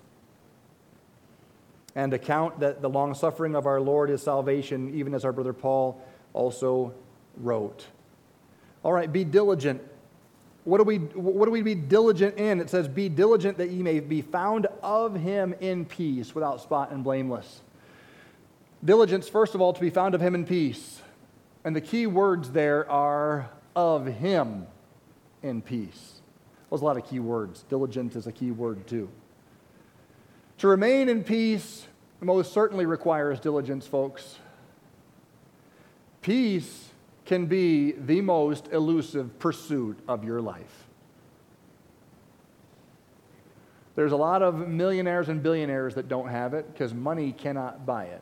And account that the long suffering of our Lord is salvation, even as our brother Paul also wrote. All right, be diligent. What do we what do we be diligent in? It says, Be diligent that ye may be found of him in peace, without spot and blameless. Diligence, first of all, to be found of him in peace. And the key words there are of him in peace. There's a lot of key words. Diligent is a key word too. To remain in peace most certainly requires diligence, folks. Peace can be the most elusive pursuit of your life. There's a lot of millionaires and billionaires that don't have it because money cannot buy it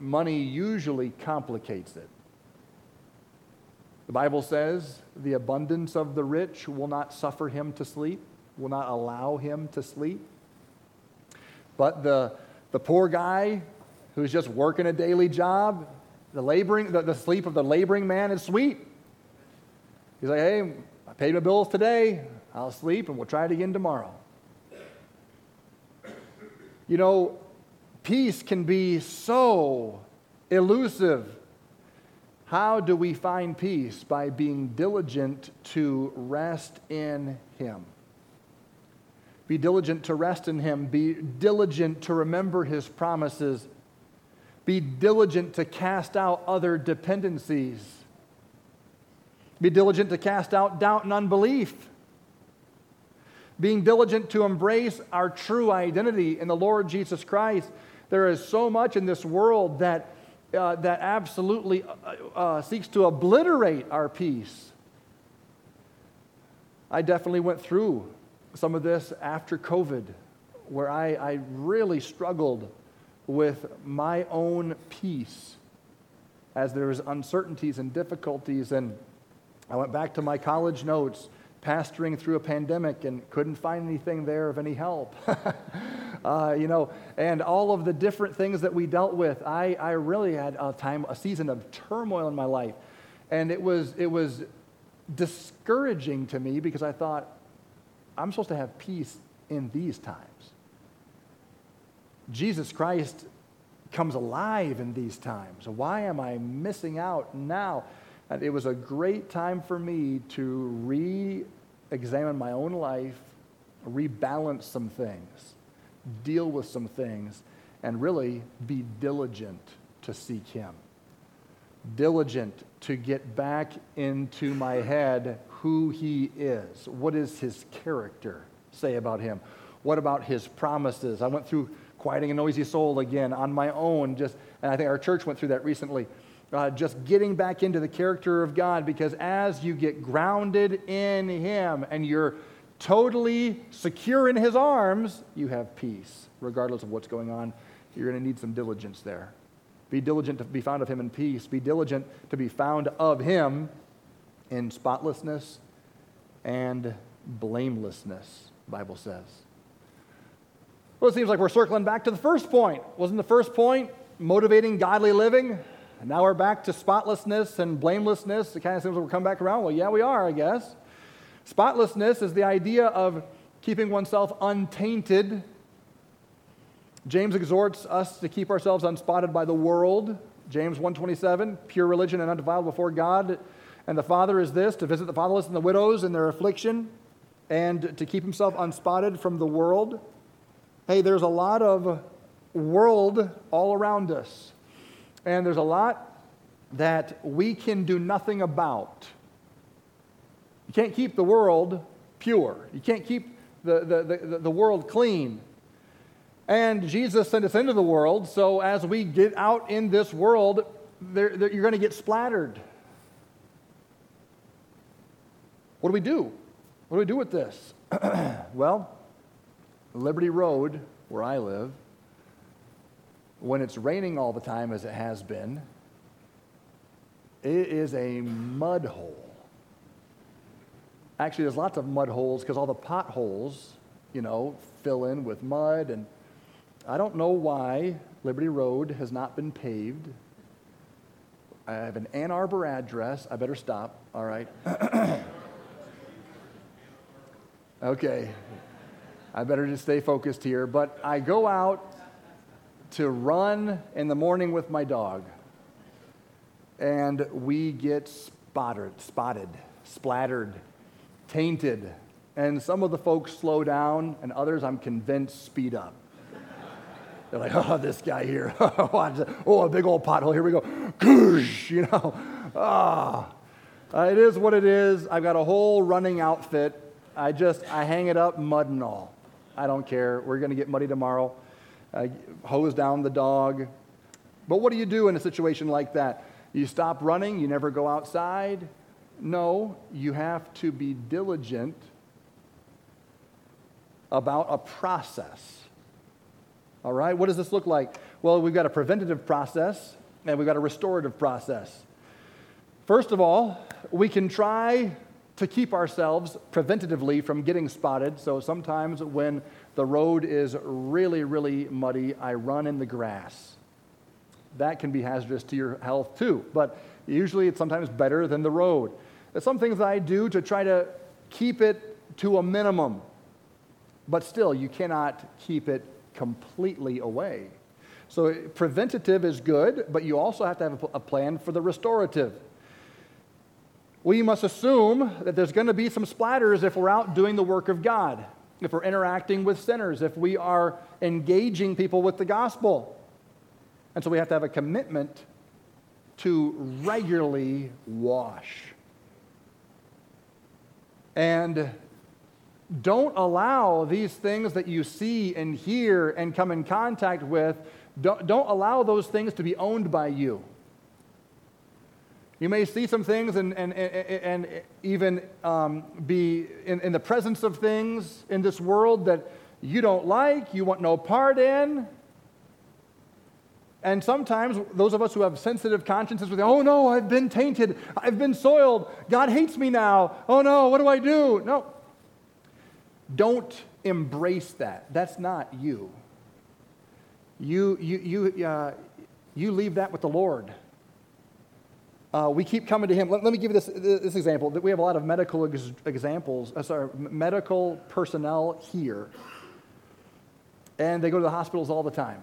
money usually complicates it. The Bible says the abundance of the rich will not suffer him to sleep, will not allow him to sleep. But the, the poor guy who's just working a daily job, the, laboring, the, the sleep of the laboring man is sweet. He's like, hey, I paid my bills today. I'll sleep and we'll try it again tomorrow. You know, peace can be so elusive. How do we find peace? By being diligent to rest in Him. Be diligent to rest in Him. Be diligent to remember His promises. Be diligent to cast out other dependencies. Be diligent to cast out doubt and unbelief. Being diligent to embrace our true identity in the Lord Jesus Christ there is so much in this world that, uh, that absolutely uh, uh, seeks to obliterate our peace. I definitely went through some of this after COVID, where I, I really struggled with my own peace as there was uncertainties and difficulties. And I went back to my college notes pastoring through a pandemic and couldn't find anything there of any help. uh, you know, and all of the different things that we dealt with. I, I really had a time, a season of turmoil in my life. And it was, it was discouraging to me because I thought, I'm supposed to have peace in these times. Jesus Christ comes alive in these times. Why am I missing out now? And it was a great time for me to re examine my own life, rebalance some things, deal with some things, and really be diligent to seek Him. Diligent to get back into my head who He is. What does His character say about Him? What about His promises? I went through quieting a noisy soul again on my own, just, and I think our church went through that recently uh, just getting back into the character of God because as you get grounded in Him and you're totally secure in His arms, you have peace, regardless of what's going on. You're going to need some diligence there. Be diligent to be found of Him in peace. Be diligent to be found of Him in spotlessness and blamelessness, Bible says. Well, it seems like we're circling back to the first point. Wasn't the first point motivating godly living? And now we're back to spotlessness and blamelessness. It kind of seems like we're coming back around. Well, yeah, we are, I guess. Spotlessness is the idea of keeping oneself untainted. James exhorts us to keep ourselves unspotted by the world. James 1:27, pure religion and undefiled before God and the Father is this, to visit the fatherless and the widows in their affliction and to keep himself unspotted from the world. Hey, there's a lot of world all around us. And there's a lot that we can do nothing about. You can't keep the world pure, you can't keep the, the, the, the world clean. And Jesus sent us into the world, so as we get out in this world, they're, they're, you're going to get splattered. What do we do? What do we do with this? well, Liberty Road, where I live, when it's raining all the time, as it has been, it is a mud hole. Actually, there's lots of mud holes because all the potholes, you know, fill in with mud. And I don't know why Liberty Road has not been paved. I have an Ann Arbor address. I better stop. All right. okay. I better just stay focused here. But I go out to run in the morning with my dog. And we get spotted, spotted, splattered, tainted. And some of the folks slow down, and others, I'm convinced, speed up. They're like, oh, this guy here. oh, a big old pothole. Here we go. Goosh, you know. Ah. it is what it is. I've got a whole running outfit. I just, I hang it up, mud and all. I don't care. We're going to get muddy tomorrow uh, hose down the dog. But what do you do in a situation like that? You stop running, you never go outside? No, you have to be diligent about a process. All right, what does this look like? Well, we've got a preventative process and we've got a restorative process. First of all, we can try to keep ourselves preventatively from getting spotted. So sometimes when the road is really, really muddy. I run in the grass. That can be hazardous to your health too, but usually it's sometimes better than the road. There's some things I do to try to keep it to a minimum, but still, you cannot keep it completely away. So, preventative is good, but you also have to have a plan for the restorative. We must assume that there's going to be some splatters if we're out doing the work of God if we're interacting with sinners, if we are engaging people with the gospel. And so we have to have a commitment to regularly wash. And don't allow these things that you see and hear and come in contact with, don't, don't allow those things to be owned by you. You may see some things and, and, and, and even um, be in, in the presence of things in this world that you don't like, you want no part in. And sometimes those of us who have sensitive consciences will say, oh no, I've been tainted, I've been soiled, God hates me now, oh no, what do I do? No. Don't embrace that. That's not you. you, you, you, uh, you leave that with the Lord. Uh, we keep coming to him. Let, let, me give you this, this example. We have a lot of medical ex- examples, uh, sorry, medical personnel here. And they go to the hospitals all the time.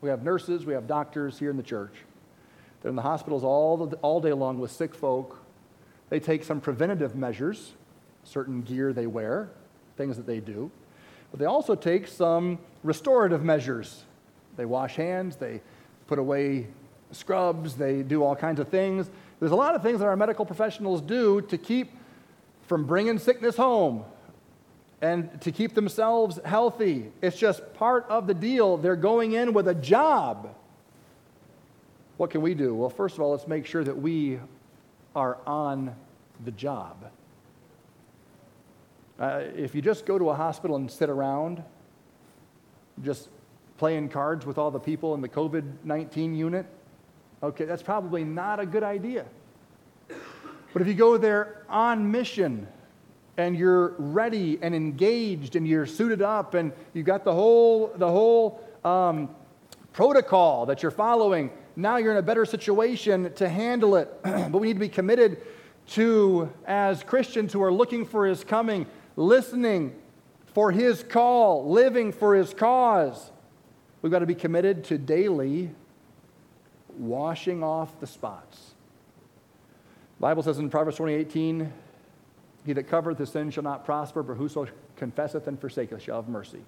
We have nurses, we have doctors here in the church. They're in the hospitals all, the, all day long with sick folk. They take some preventative measures, certain gear they wear, things that they do. But they also take some restorative measures. They wash hands, they put away scrubs, they do all kinds of things. There's a lot of things that our medical professionals do to keep from bringing sickness home and to keep themselves healthy. It's just part of the deal. They're going in with a job. What can we do? Well, first of all, let's make sure that we are on the job. Uh, if you just go to a hospital and sit around, just playing cards with all the people in the COVID 19 unit, okay, that's probably not a good idea. But if you go there on mission and you're ready and engaged and you're suited up and you've got the whole, the whole um, protocol that you're following, now you're in a better situation to handle it. but we need to be committed to, as Christians who are looking for his coming, listening for his call, living for his cause. We've got to be committed to daily washing off the spots. The Bible says in Proverbs 20:18, he that covereth his sin shall not prosper, but whoso confesseth and forsaketh shall have mercy.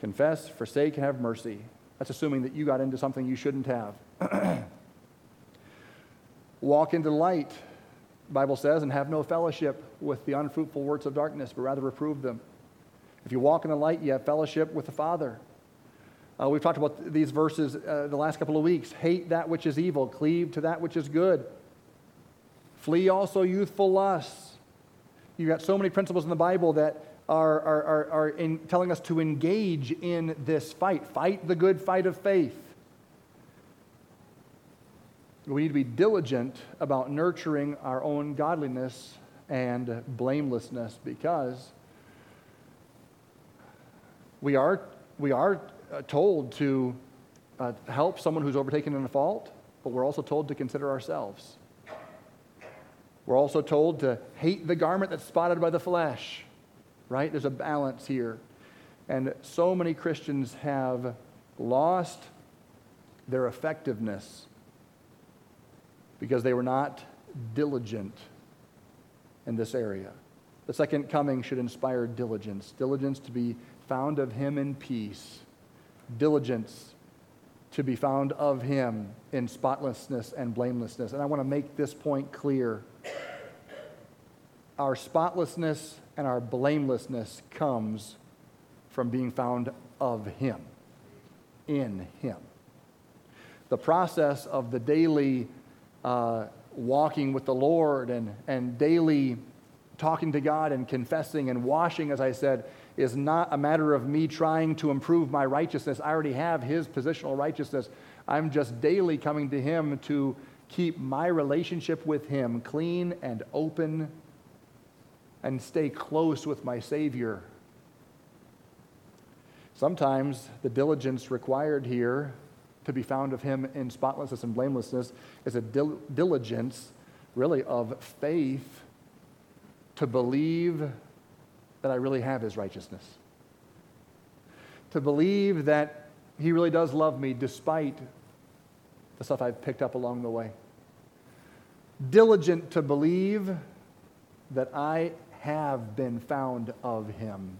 Confess, forsake, and have mercy. That's assuming that you got into something you shouldn't have. Walk into light. Bible says, and have no fellowship with the unfruitful works of darkness, but rather reprove them. If you walk in the light, you have fellowship with the Father. Uh, we've talked about these verses uh, the last couple of weeks. Hate that which is evil, cleave to that which is good. Flee also youthful lusts. You've got so many principles in the Bible that are, are, are, are in telling us to engage in this fight. Fight the good fight of faith. We need to be diligent about nurturing our own godliness and blamelessness because we are, we are told to uh, help someone who's overtaken in a fault, but we're also told to consider ourselves. We're also told to hate the garment that's spotted by the flesh, right? There's a balance here. And so many Christians have lost their effectiveness because they were not diligent in this area. The second coming should inspire diligence diligence to be found of Him in peace, diligence to be found of Him in spotlessness and blamelessness. And I want to make this point clear. Our spotlessness and our blamelessness comes from being found of Him, in Him. The process of the daily uh, walking with the Lord and, and daily talking to God and confessing and washing, as I said, is not a matter of me trying to improve my righteousness. I already have His positional righteousness. I'm just daily coming to Him to keep my relationship with Him clean and open and stay close with my Savior. Sometimes the diligence required here to be found of him in spotlessness and blamelessness is a dil- diligence, really, of faith to believe that I really have his righteousness. To believe that he really does love me despite the stuff I've picked up along the way. Diligent to believe that I have been found of him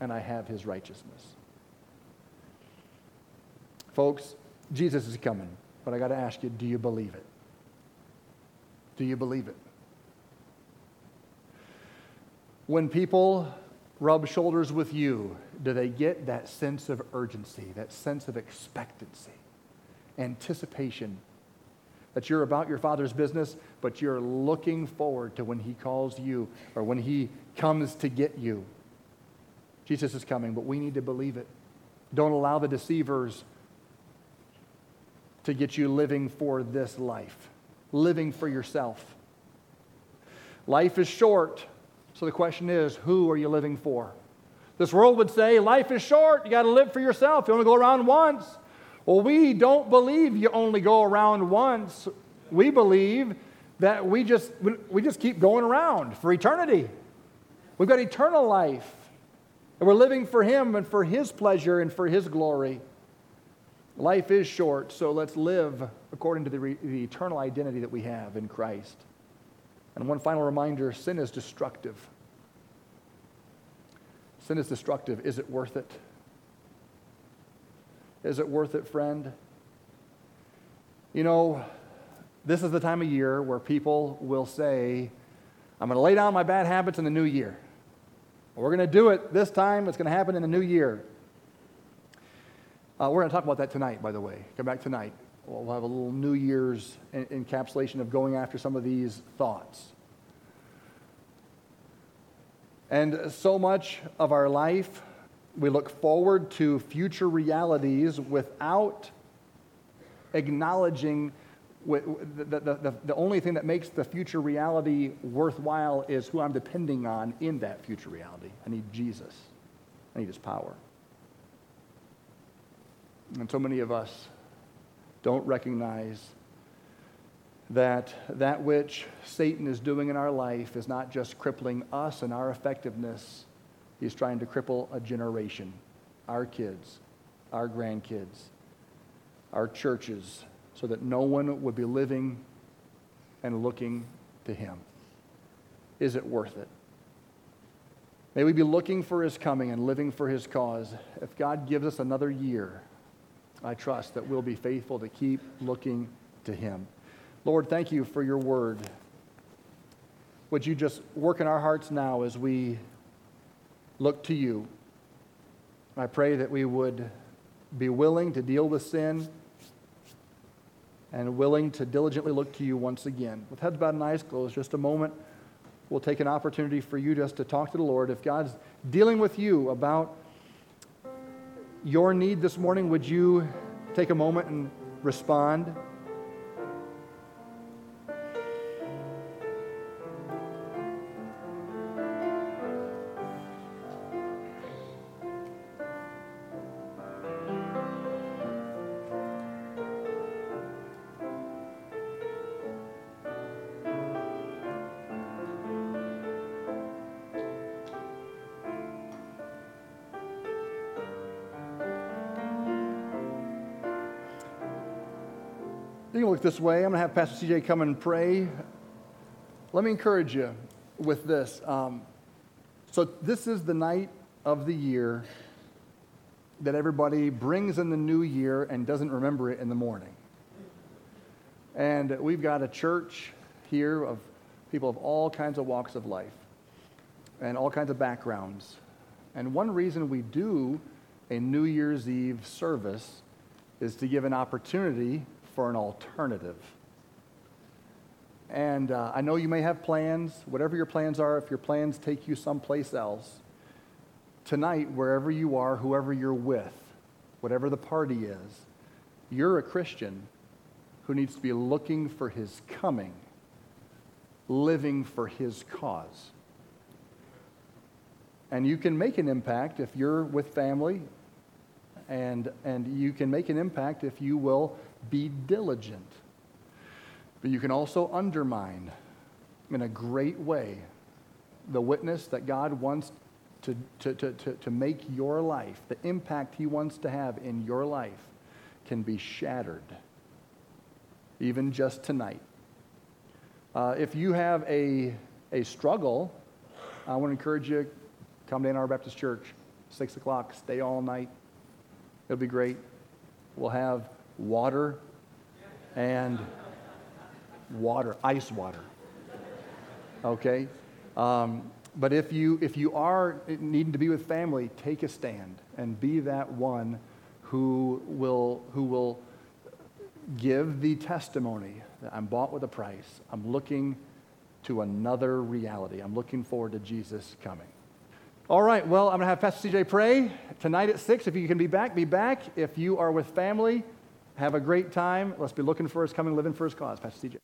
and I have his righteousness. Folks, Jesus is coming. But I got to ask you do you believe it? Do you believe it? When people rub shoulders with you, do they get that sense of urgency, that sense of expectancy, anticipation that you're about your Father's business, but you're looking forward to when He calls you or when He comes to get you? Jesus is coming, but we need to believe it. Don't allow the deceivers to get you living for this life, living for yourself. Life is short, so the question is who are you living for? This world would say life is short, you got to live for yourself, you only go around once. Well, we don't believe you only go around once. We believe that we just, we just keep going around for eternity. We've got eternal life. And we're living for Him and for His pleasure and for His glory. Life is short, so let's live according to the, re- the eternal identity that we have in Christ. And one final reminder sin is destructive. Sin is destructive. Is it worth it? Is it worth it, friend? You know, this is the time of year where people will say, I'm going to lay down my bad habits in the new year. We're going to do it this time. It's going to happen in the new year. Uh, we're going to talk about that tonight, by the way. Come back tonight. We'll have a little New Year's encapsulation of going after some of these thoughts. And so much of our life, we look forward to future realities without acknowledging the, the, the, the, only thing that makes the future reality worthwhile is who I'm depending on in that future reality. I need Jesus, I need his power. And so many of us don't recognize that that which Satan is doing in our life is not just crippling us and our effectiveness, he's trying to cripple a generation, our kids, our grandkids, our churches, so that no one would be living and looking to him. Is it worth it? May we be looking for his coming and living for his cause. If God gives us another year, I trust that we'll be faithful to keep looking to him. Lord, thank you for your word. Would you just work in our hearts now as we look to you? I pray that we would be willing to deal with sin and willing to diligently look to you once again. With heads bowed and eyes closed, just a moment, we'll take an opportunity for you just to talk to the Lord. If God's dealing with you about your need this morning, would you take a moment and respond? This way. I'm going to have Pastor CJ come and pray. Let me encourage you with this. Um, so, this is the night of the year that everybody brings in the new year and doesn't remember it in the morning. And we've got a church here of people of all kinds of walks of life and all kinds of backgrounds. And one reason we do a New Year's Eve service is to give an opportunity for an alternative. And uh, I know you may have plans, whatever your plans are, if your plans take you someplace else, tonight, wherever you are, whoever you're with, whatever the party is, you're a Christian who needs to be looking for his coming, living for his cause. And you can make an impact if you're with family, and, and you can make an impact if you will be diligent. But you can also undermine in a great way the witness that God wants to, to, to, to, to make your life, the impact He wants to have in your life, can be shattered, even just tonight. Uh, if you have a, a struggle, I want to encourage you come to Ann Arbor Baptist Church, 6 o'clock, stay all night. It'll be great. We'll have water and water, ice water. Okay? Um, but if you, if you are needing to be with family, take a stand and be that one who will, who will give the testimony that I'm bought with a price. I'm looking to another reality. I'm looking forward to Jesus coming. All right, well, I'm going to have Pastor CJ pray tonight at 6. If you can be back, be back. If you are with family, have a great time. Let's be looking for his coming, living for his cause. Pastor CJ.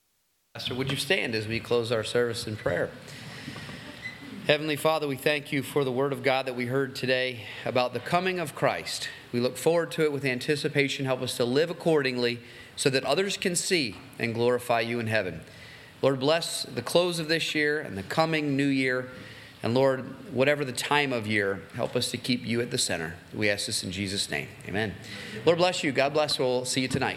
Pastor, would you stand as we close our service in prayer? Heavenly Father, we thank you for the word of God that we heard today about the coming of Christ. We look forward to it with anticipation. Help us to live accordingly so that others can see and glorify you in heaven. Lord, bless the close of this year and the coming new year. And Lord, whatever the time of year, help us to keep you at the center. We ask this in Jesus' name. Amen. Lord bless you. God bless. We'll see you tonight.